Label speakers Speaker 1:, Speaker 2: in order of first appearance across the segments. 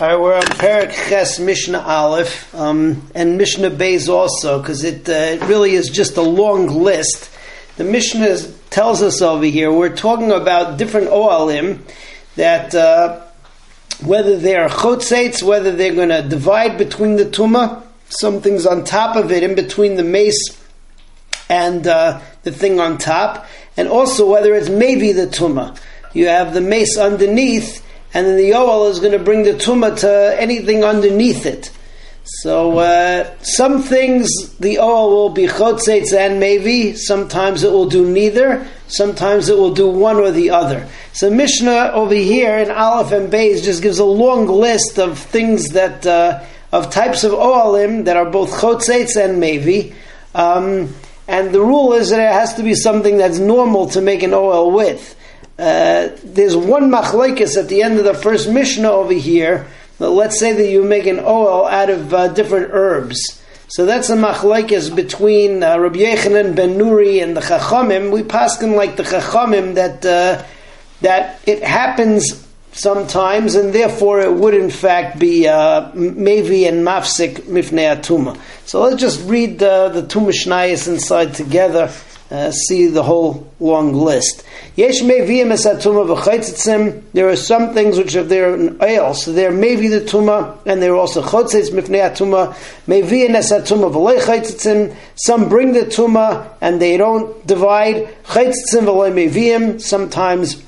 Speaker 1: All right, we're on Perak Ches Mishnah Aleph um, and Mishnah Beis also because it, uh, it really is just a long list. The Mishnah tells us over here we're talking about different oalim that uh, whether they are chotzates, whether they're going to divide between the tuma, some things on top of it, in between the meis and uh, the thing on top, and also whether it's maybe the tuma. You have the meis underneath and then the Yoel is going to bring the Tumah to anything underneath it. So uh, some things the Oel will be Chotzetz and maybe, sometimes it will do neither, sometimes it will do one or the other. So Mishnah over here in Aleph and Beis just gives a long list of things that, uh, of types of Oalim that are both Chotzetz and maybe. Um, and the rule is that it has to be something that's normal to make an Oel with. Uh, there's one machlekes at the end of the first Mishnah over here. Let's say that you make an ohel out of uh, different herbs. So that's a machlekes between uh, Rabbi Yechanan ben Nuri and the Chachamim. We paskin like the Chachamim that uh, that it happens sometimes, and therefore it would in fact be uh, Mevi and Mafsik Mifnei Atuma. So let's just read uh, the two Mishnayos inside together uh, see the whole long list. There are some things which if they're an ohel, so they're maybe the tuma, and they're also chotzitz mifnei atuma. Some bring the tuma and they don't divide. Chaytzitzim v'loy meviyim. Sometimes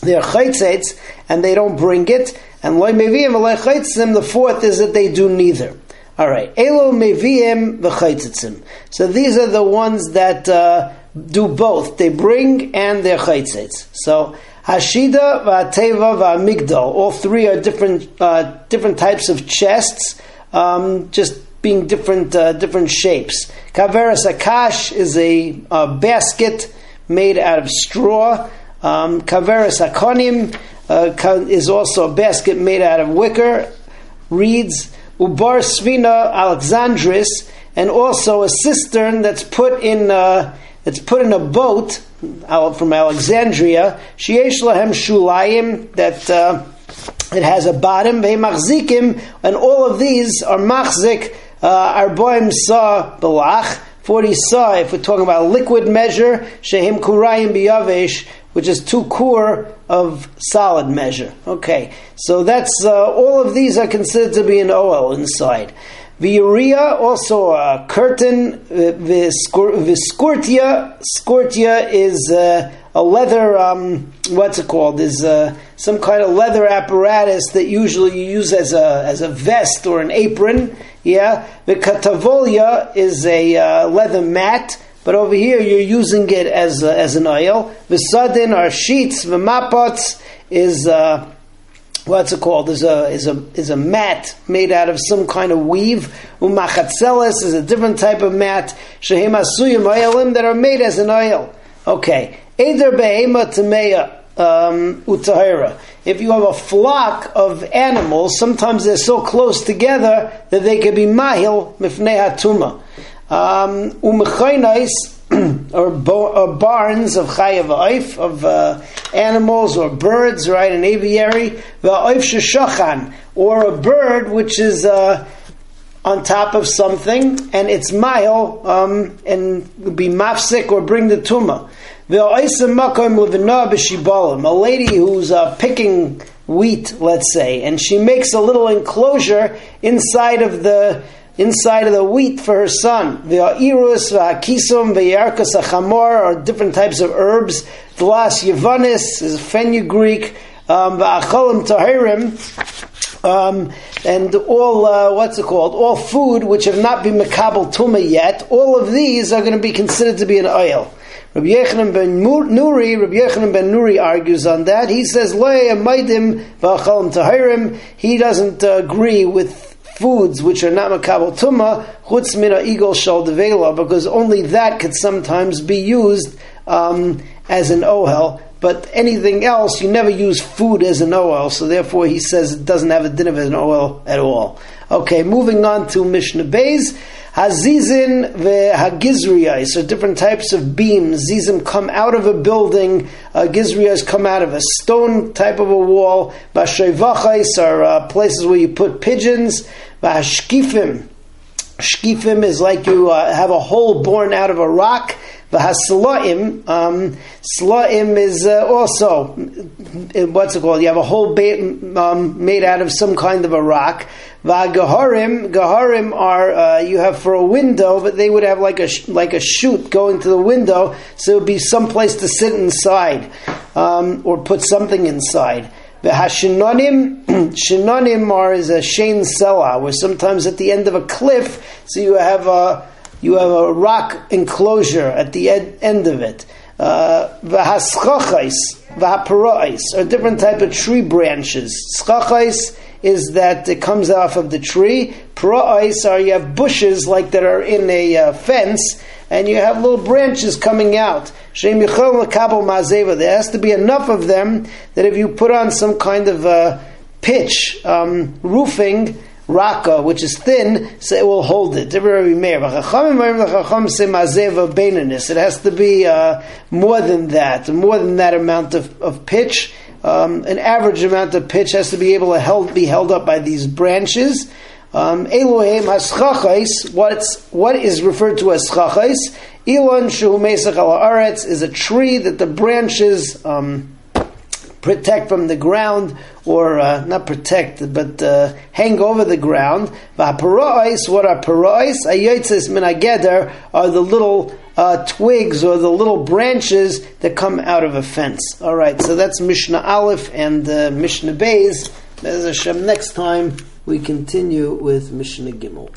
Speaker 1: they're chaytzitz and they don't bring it. And. The fourth is that they do neither. All right, Elo Meviem v'chaytzitzim. So these are the ones that uh, do both. They bring and they're chaytzitz. So Hashida v'ateva v'amigdal. All three are different uh, different types of chests, um, just being different uh, different shapes. Kaveras akash is a, a, basket made out of straw. Um, Kaveras akonim uh, is also a basket made out of wicker reeds. Ubar Svina Alexandris, and also a cistern that's put in uh, that's put in a boat from Alexandria. Sheyesh lahem shulayim that uh, it has a bottom. Ve'machzikim, and all of these are machzik uh, arboim sa belach. 40 sa, if we're talking about liquid measure, shehim kurayim biyavesh, which is two kur of solid measure. Okay, so that's uh, all of these are considered to be an ohel inside. The urea also a curtain. Viscortia, scortia scortia is uh, a leather. Um, what's it called? Is uh, some kind of leather apparatus that usually you use as a as a vest or an apron. Yeah, the katavolia is a uh, leather mat. But over here, you're using it as uh, as an ohel. V'sadin are sheets. V'mapots is uh, what's it called? Is a is a is a mat made out of some kind of weave. Umachatzelis is a different type of mat. Shehim asuyim oilim that are made as an ohel. Okay, Eder behema tameya. Um. If you have a flock of animals, sometimes they're so close together that they can be mahil mifnei hatuma um, or, bo- or barns of chayav oif, of uh, animals or birds, right, an aviary, va'oif sheshachan, or a bird which is uh, on top of something, and it's mile, um, and be mafsik or bring the tuma. A lady who's uh, picking wheat, let's say, and she makes a little enclosure inside of the inside of the wheat for her son. The irus, kisum, v'yarkas achamor are different types of herbs. Dlas yavanis is fenugreek. Um, v'acholim tahirim. Um, and all uh, what's it called? All food which have not been makabel tuma yet. All of these are going to be considered to be an ohel. Rabbi Yechanan ben Nuri, Rabbi Yechanan ben Nuri argues on that. He says, "Lo maidim tahirim." He doesn't uh, agree with foods which are not makabel tuma, chutz mina eagle shal devela, because only that could sometimes be used um, as an ohel. but anything else, you never use food as an ohel, so therefore he says it doesn't have a din of an ohel at all. Okay, moving on to Mishnah Beis. Hazizin v'hagizriyais are different types of beams. Zizim come out of a building. Uh, gizriyais come out of a stone type of a wall. Bashevachais are uh, places where you put pigeons. V'hashkifim. Shkifim is like you uh, have a hole born out of a rock. V'haslaim, um, slaim is uh, also what's it called? You have a hole ba- um, made out of some kind of a rock. V'agaharim, gaharim are uh, you have for a window, but they would have like a like a chute going to the window, so it would be some place to sit inside um, or put something inside. The hashinonim, shinonim are is a shein sela, where sometimes at the end of a cliff, so you have a you have a rock enclosure at the ed- end of it. The Uh, V'haschachais, v'haparais are different type of tree branches. Schachais is that it comes off of the tree. Parais are you have bushes like that are in a uh, fence, and you have little branches coming out. There has to be enough of them that if you put on some kind of uh, pitch um, roofing, raka, which is thin, so it will hold it. It has to be uh, more than that, more than that amount of, of pitch. Um, an average amount of pitch has to be able to held, be held up by these branches. Um, Elohim haschachais, what's what is referred to as schachais? Elon shu mesach is a tree that the branches um, protect from the ground, or uh, not protect, but uh, hang over the ground. V'haparais, what are parais? Ayotzes minageder are the little uh, twigs or the little branches that come out of a fence. All right, so that's Mishnah Aleph and uh, Mishnah. As Hashem, next time we continue with Mishnah Gimel.